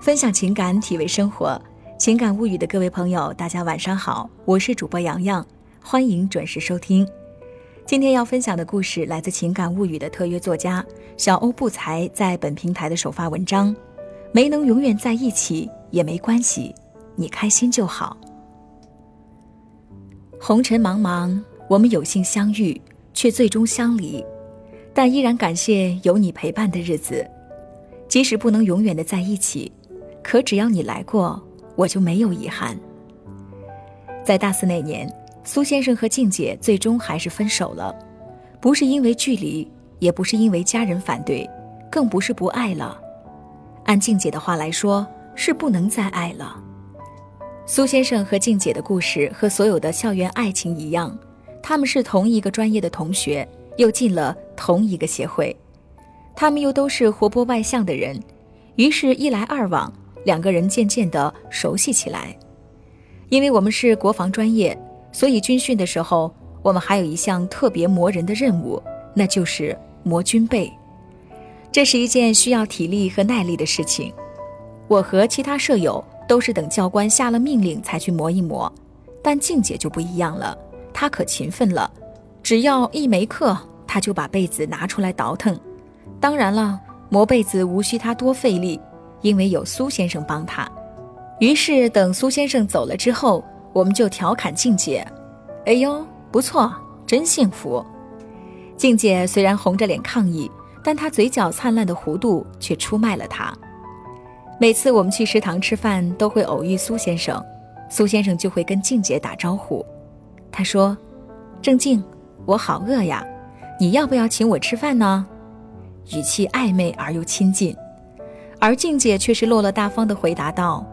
分享情感，体味生活。情感物语的各位朋友，大家晚上好，我是主播洋洋，欢迎准时收听。今天要分享的故事来自情感物语的特约作家小欧不才在本平台的首发文章。没能永远在一起也没关系，你开心就好。红尘茫茫，我们有幸相遇，却最终相离，但依然感谢有你陪伴的日子。即使不能永远的在一起，可只要你来过，我就没有遗憾。在大四那年，苏先生和静姐最终还是分手了，不是因为距离，也不是因为家人反对，更不是不爱了。按静姐的话来说，是不能再爱了。苏先生和静姐的故事和所有的校园爱情一样，他们是同一个专业的同学，又进了同一个协会。他们又都是活泼外向的人，于是，一来二往，两个人渐渐的熟悉起来。因为我们是国防专业，所以军训的时候，我们还有一项特别磨人的任务，那就是磨军备。这是一件需要体力和耐力的事情。我和其他舍友都是等教官下了命令才去磨一磨，但静姐就不一样了，她可勤奋了，只要一没课，她就把被子拿出来倒腾。当然了，磨被子无需她多费力，因为有苏先生帮他。于是等苏先生走了之后，我们就调侃静姐：“哎呦，不错，真幸福。”静姐虽然红着脸抗议，但她嘴角灿烂的弧度却出卖了她。每次我们去食堂吃饭，都会偶遇苏先生，苏先生就会跟静姐打招呼。他说：“郑静，我好饿呀，你要不要请我吃饭呢？”语气暧昧而又亲近，而静姐却是落落大方的回答道：“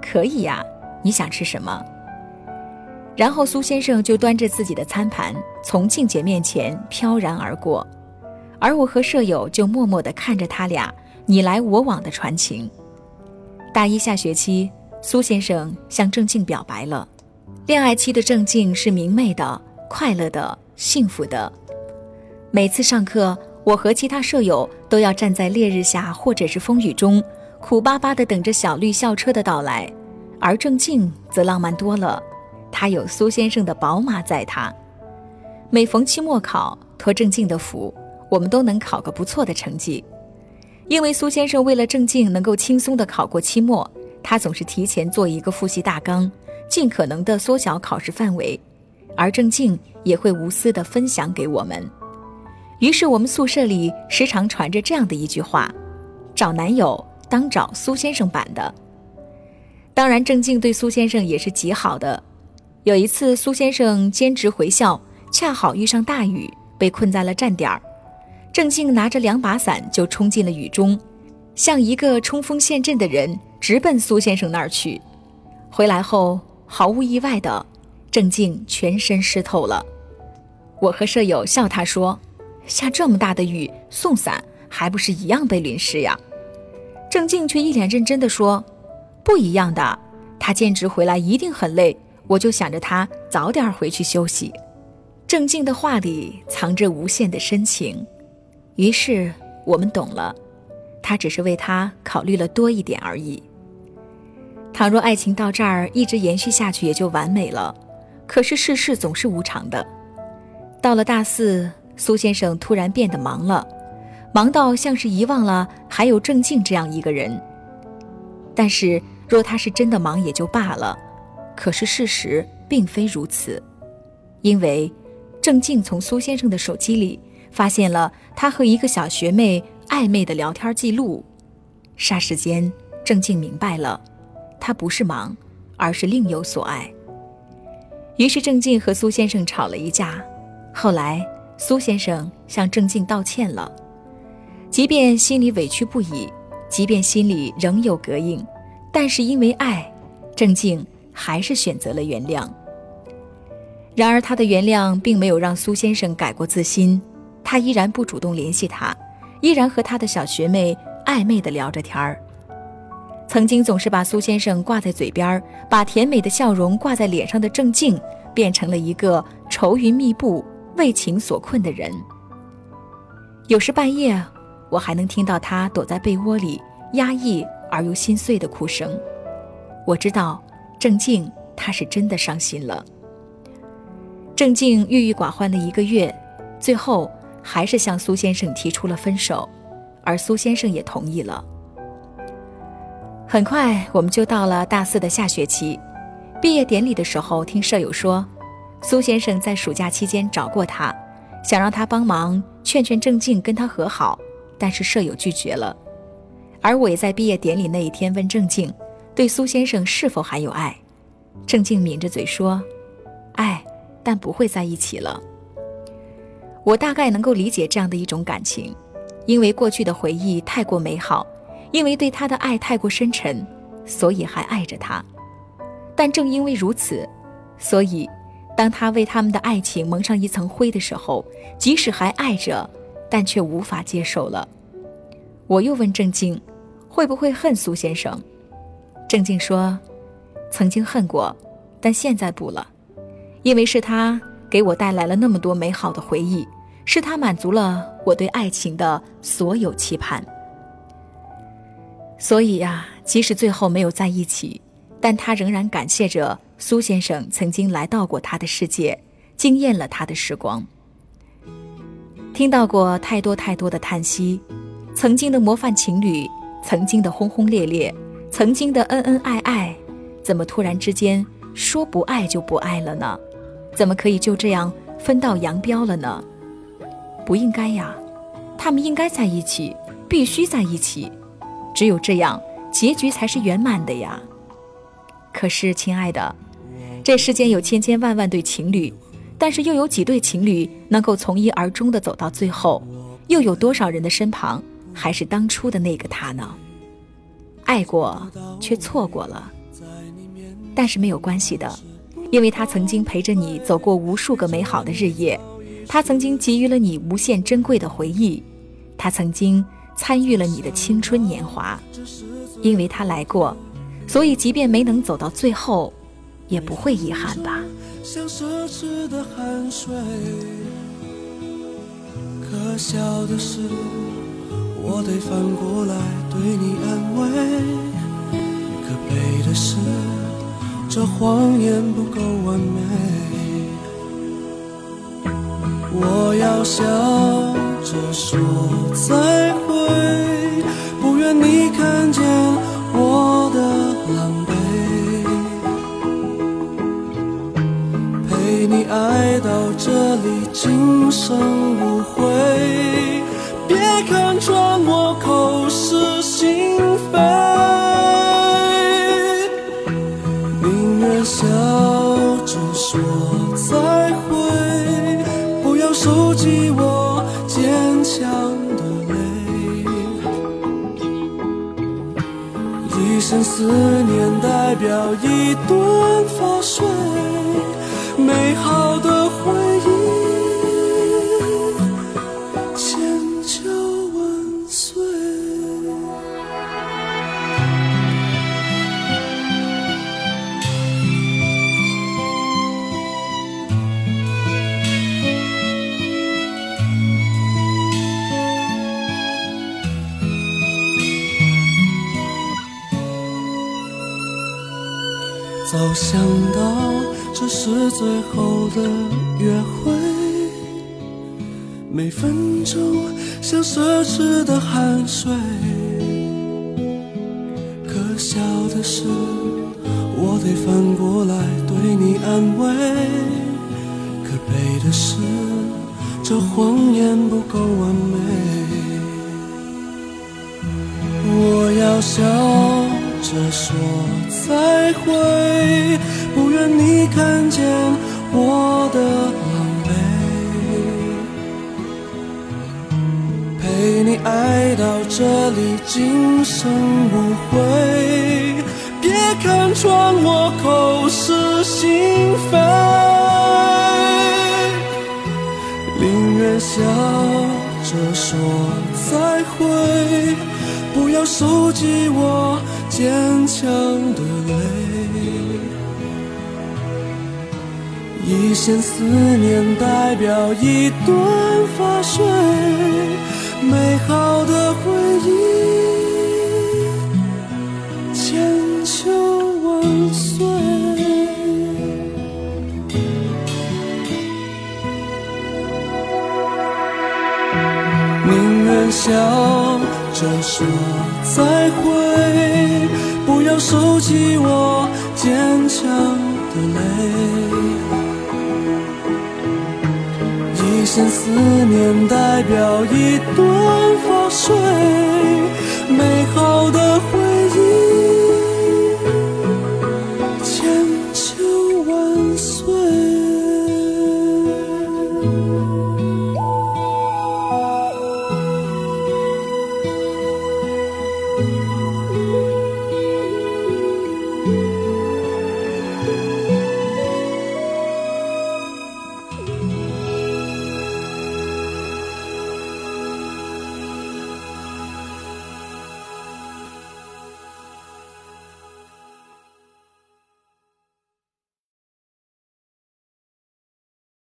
可以呀，你想吃什么？”然后苏先生就端着自己的餐盘从静姐面前飘然而过，而我和舍友就默默地看着他俩你来我往的传情。大一下学期，苏先生向郑静表白了。恋爱期的郑静是明媚的、快乐的、幸福的，每次上课。我和其他舍友都要站在烈日下或者是风雨中，苦巴巴地等着小绿校车的到来，而郑静则浪漫多了，她有苏先生的宝马载她。每逢期末考，托郑静的福，我们都能考个不错的成绩。因为苏先生为了郑静能够轻松地考过期末，他总是提前做一个复习大纲，尽可能地缩小考试范围，而郑静也会无私地分享给我们。于是我们宿舍里时常传着这样的一句话：“找男友当找苏先生版的。”当然，郑静对苏先生也是极好的。有一次，苏先生兼职回校，恰好遇上大雨，被困在了站点儿。郑静拿着两把伞就冲进了雨中，像一个冲锋陷阵的人，直奔苏先生那儿去。回来后，毫无意外的，郑静全身湿透了。我和舍友笑他说。下这么大的雨，送伞还不是一样被淋湿呀？郑静却一脸认真地说：“不一样的，他兼职回来一定很累，我就想着他早点回去休息。”郑静的话里藏着无限的深情，于是我们懂了，他只是为他考虑了多一点而已。倘若爱情到这儿一直延续下去，也就完美了。可是世事总是无常的，到了大四。苏先生突然变得忙了，忙到像是遗忘了还有郑静这样一个人。但是若他是真的忙也就罢了，可是事实并非如此，因为郑静从苏先生的手机里发现了他和一个小学妹暧昧的聊天记录。霎时间，郑静明白了，他不是忙，而是另有所爱。于是郑静和苏先生吵了一架，后来。苏先生向郑静道歉了，即便心里委屈不已，即便心里仍有膈应，但是因为爱，郑静还是选择了原谅。然而，他的原谅并没有让苏先生改过自新，他依然不主动联系他，依然和他的小学妹暧昧地聊着天儿。曾经总是把苏先生挂在嘴边，把甜美的笑容挂在脸上的郑静，变成了一个愁云密布。为情所困的人，有时半夜，我还能听到他躲在被窝里压抑而又心碎的哭声。我知道郑静她是真的伤心了。郑静郁郁寡欢了一个月，最后还是向苏先生提出了分手，而苏先生也同意了。很快我们就到了大四的下学期，毕业典礼的时候，听舍友说，苏先生在暑假期间找过他，想让他帮忙劝劝郑静跟他和好，但是舍友拒绝了。而我也在毕业典礼那一天问郑静，对苏先生是否还有爱？郑静抿着嘴说：“爱，但不会在一起了。”我大概能够理解这样的一种感情，因为过去的回忆太过美好，因为对他的爱太过深沉，所以还爱着他。但正因为如此，所以当他为他们的爱情蒙上一层灰的时候，即使还爱着，但却无法接受了。我又问郑静。会不会恨苏先生？郑静说：“曾经恨过，但现在不了，因为是他给我带来了那么多美好的回忆，是他满足了我对爱情的所有期盼。所以呀，即使最后没有在一起，但他仍然感谢着苏先生曾经来到过他的世界，惊艳了他的时光。听到过太多太多的叹息，曾经的模范情侣。”曾经的轰轰烈烈，曾经的恩恩爱爱，怎么突然之间说不爱就不爱了呢？怎么可以就这样分道扬镳了呢？不应该呀，他们应该在一起，必须在一起，只有这样，结局才是圆满的呀。可是，亲爱的，这世间有千千万万对情侣，但是又有几对情侣能够从一而终的走到最后？又有多少人的身旁？还是当初的那个他呢？爱过，却错过了。但是没有关系的，因为他曾经陪着你走过无数个美好的日夜，他曾经给予了你无限珍贵的回忆，他曾经参与了你的青春年华。因为他来过，所以即便没能走到最后，也不会遗憾吧。像奢侈的汗水可笑的是。我得反过来对你安慰，可悲的是这谎言不够完美。我要笑着说再爱到这里，今生无悔。别看穿我口是心非，宁愿笑着说再会，不要收集我坚强的泪。一生思念代表一顿发睡，美好早想到这是最后的约会，每分钟像奢侈的汗水。可笑的是，我得反过来对你安慰。可悲的是，这谎言不够完美。我要笑。着说再会，不愿你看见我的狼狈。陪你爱到这里，今生无悔。别看穿我口是心非，宁愿笑着说再会，不要收集我。坚强的泪，一线思念代表一段发睡，美好的回忆千秋万岁。宁愿笑着说再会，要收起我坚强的泪。一线思念代表一段发水，美好的回忆。